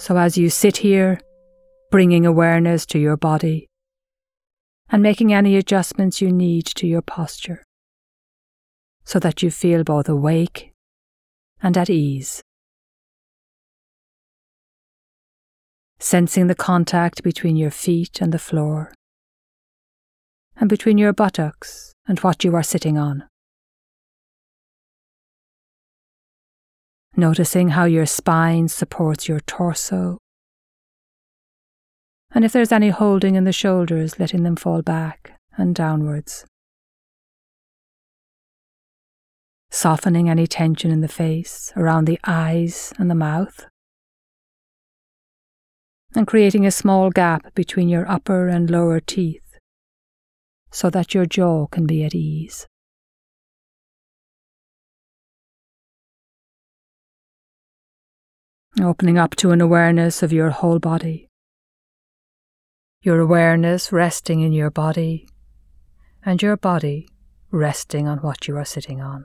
So as you sit here, bringing awareness to your body and making any adjustments you need to your posture so that you feel both awake and at ease. Sensing the contact between your feet and the floor, and between your buttocks and what you are sitting on. Noticing how your spine supports your torso and if there's any holding in the shoulders, letting them fall back and downwards. Softening any tension in the face, around the eyes and the mouth. And creating a small gap between your upper and lower teeth so that your jaw can be at ease. Opening up to an awareness of your whole body your awareness resting in your body, and your body resting on what you are sitting on.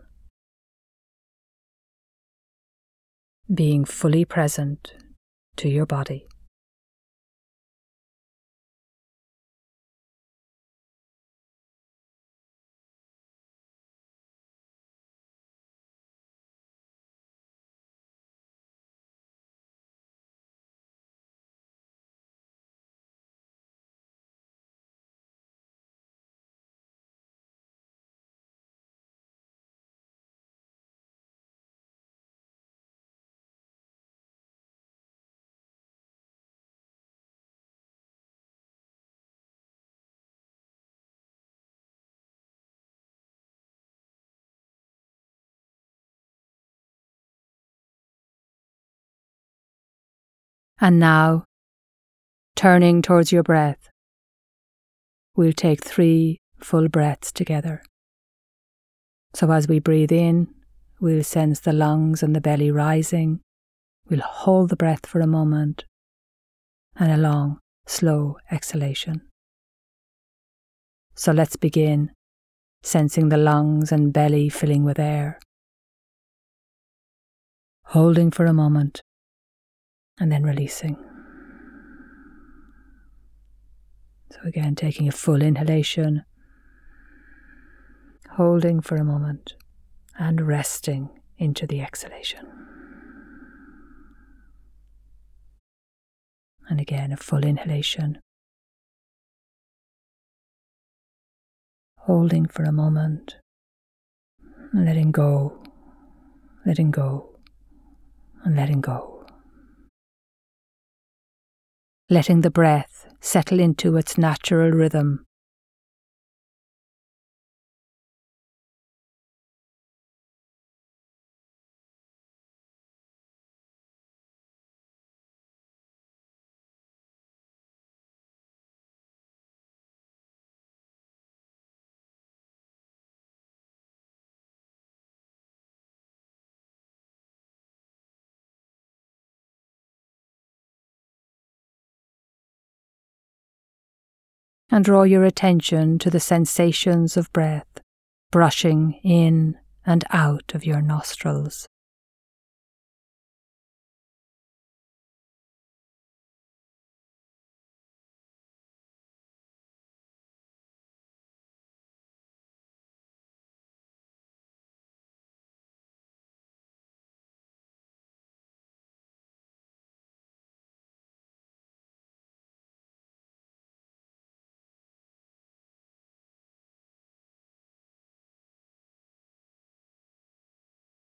Being fully present to your body. And now, turning towards your breath, we'll take three full breaths together. So as we breathe in, we'll sense the lungs and the belly rising. We'll hold the breath for a moment and a long, slow exhalation. So let's begin sensing the lungs and belly filling with air. Holding for a moment and then releasing. So, again, taking a full inhalation, holding for a moment, and resting into the exhalation. And again, a full inhalation, holding for a moment, letting go, letting go, and letting go letting the breath settle into its natural rhythm. And draw your attention to the sensations of breath brushing in and out of your nostrils.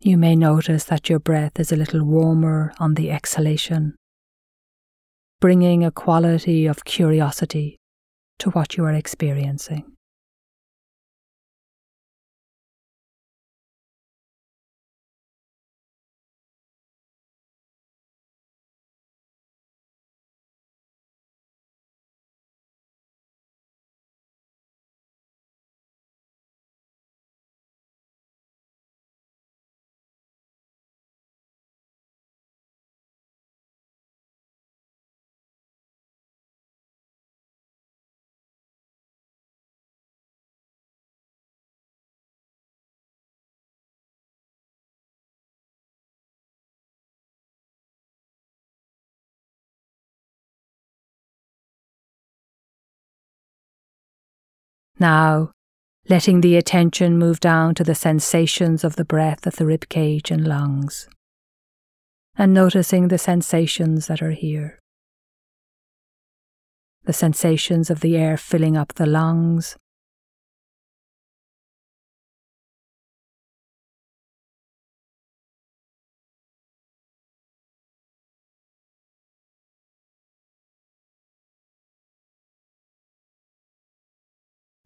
You may notice that your breath is a little warmer on the exhalation, bringing a quality of curiosity to what you are experiencing. Now, letting the attention move down to the sensations of the breath at the rib cage and lungs, and noticing the sensations that are here. The sensations of the air filling up the lungs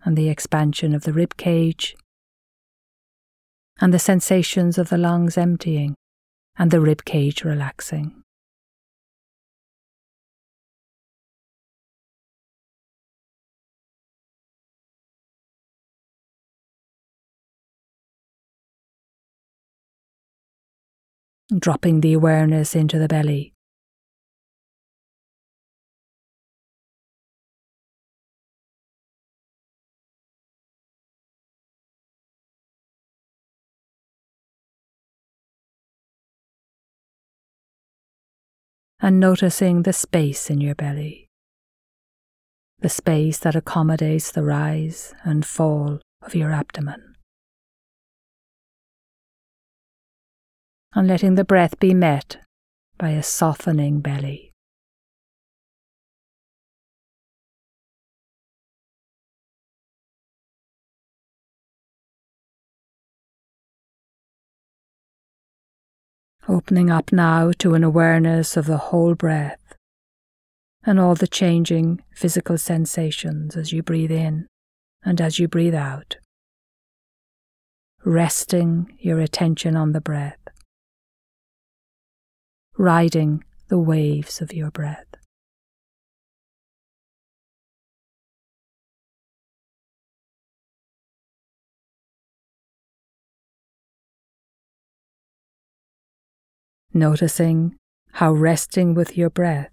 and the expansion of the rib cage, and the sensations of the lungs emptying and the rib cage relaxing. Dropping the awareness into the belly and noticing the space in your belly, the space that accommodates the rise and fall of your abdomen. And letting the breath be met by a softening belly. Opening up now to an awareness of the whole breath and all the changing physical sensations as you breathe in and as you breathe out. Resting your attention on the breath, riding the waves of your breath. Noticing how resting with your breath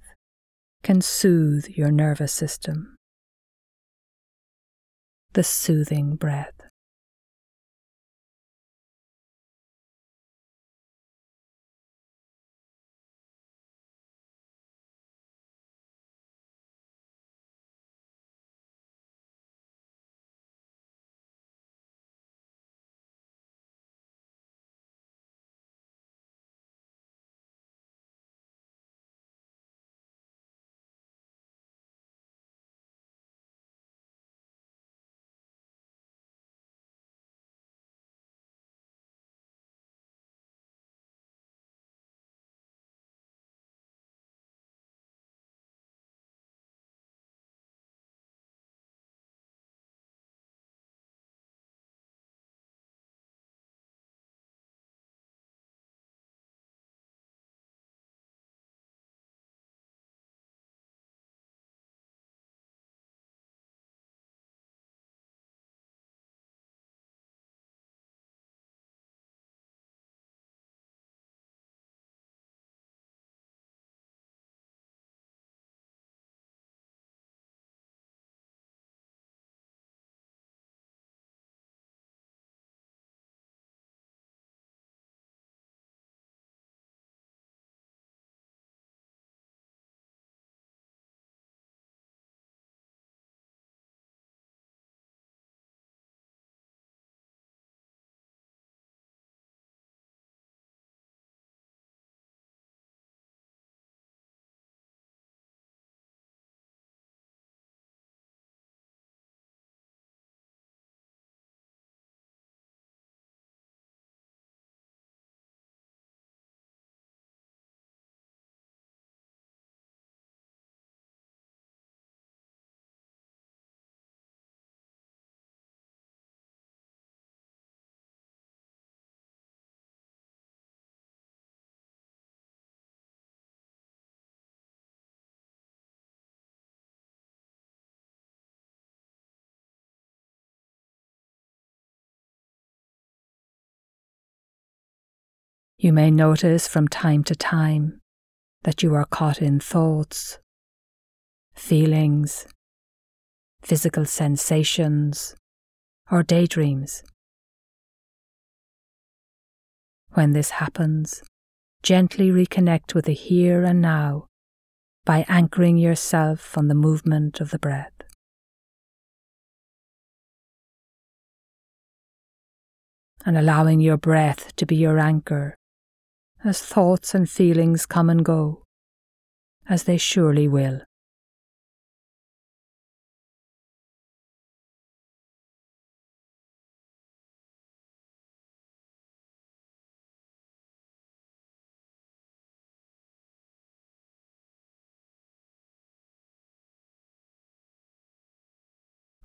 can soothe your nervous system. The soothing breath. You may notice from time to time that you are caught in thoughts, feelings, physical sensations, or daydreams. When this happens, gently reconnect with the here and now by anchoring yourself on the movement of the breath. and allowing your breath to be your anchor as thoughts and feelings come and go, as they surely will.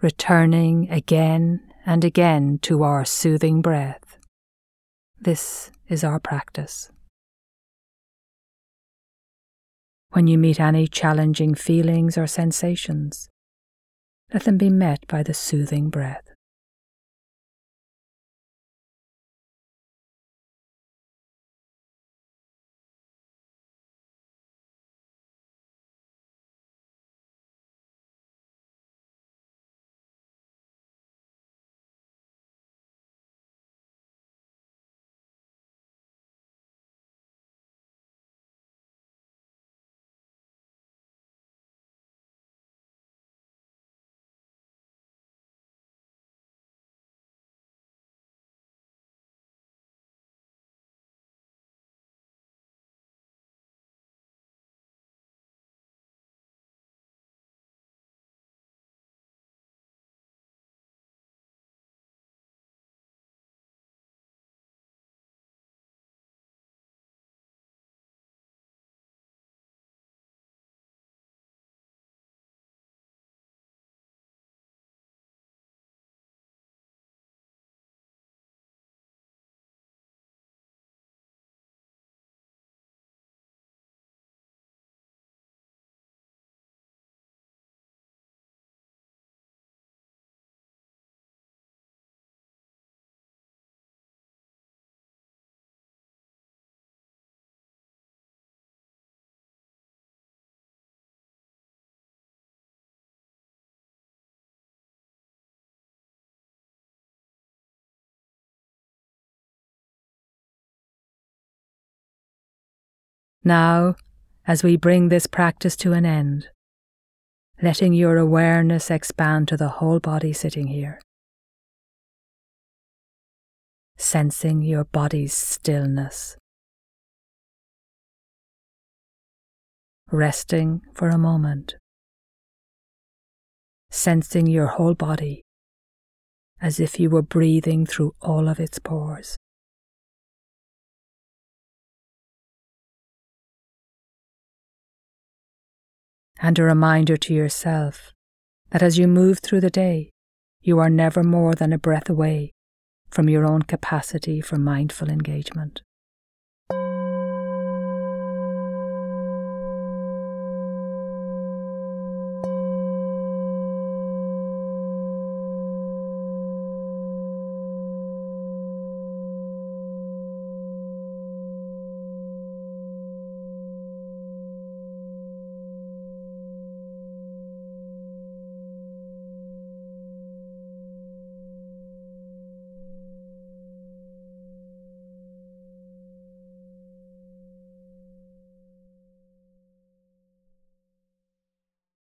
returning again and again to our soothing breath. This is our practice. When you meet any challenging feelings or sensations, let them be met by the soothing breath. Now, as we bring this practice to an end, letting your awareness expand to the whole body sitting here, sensing your body's stillness, resting for a moment, sensing your whole body as if you were breathing through all of its pores. And a reminder to yourself that as you move through the day, you are never more than a breath away from your own capacity for mindful engagement.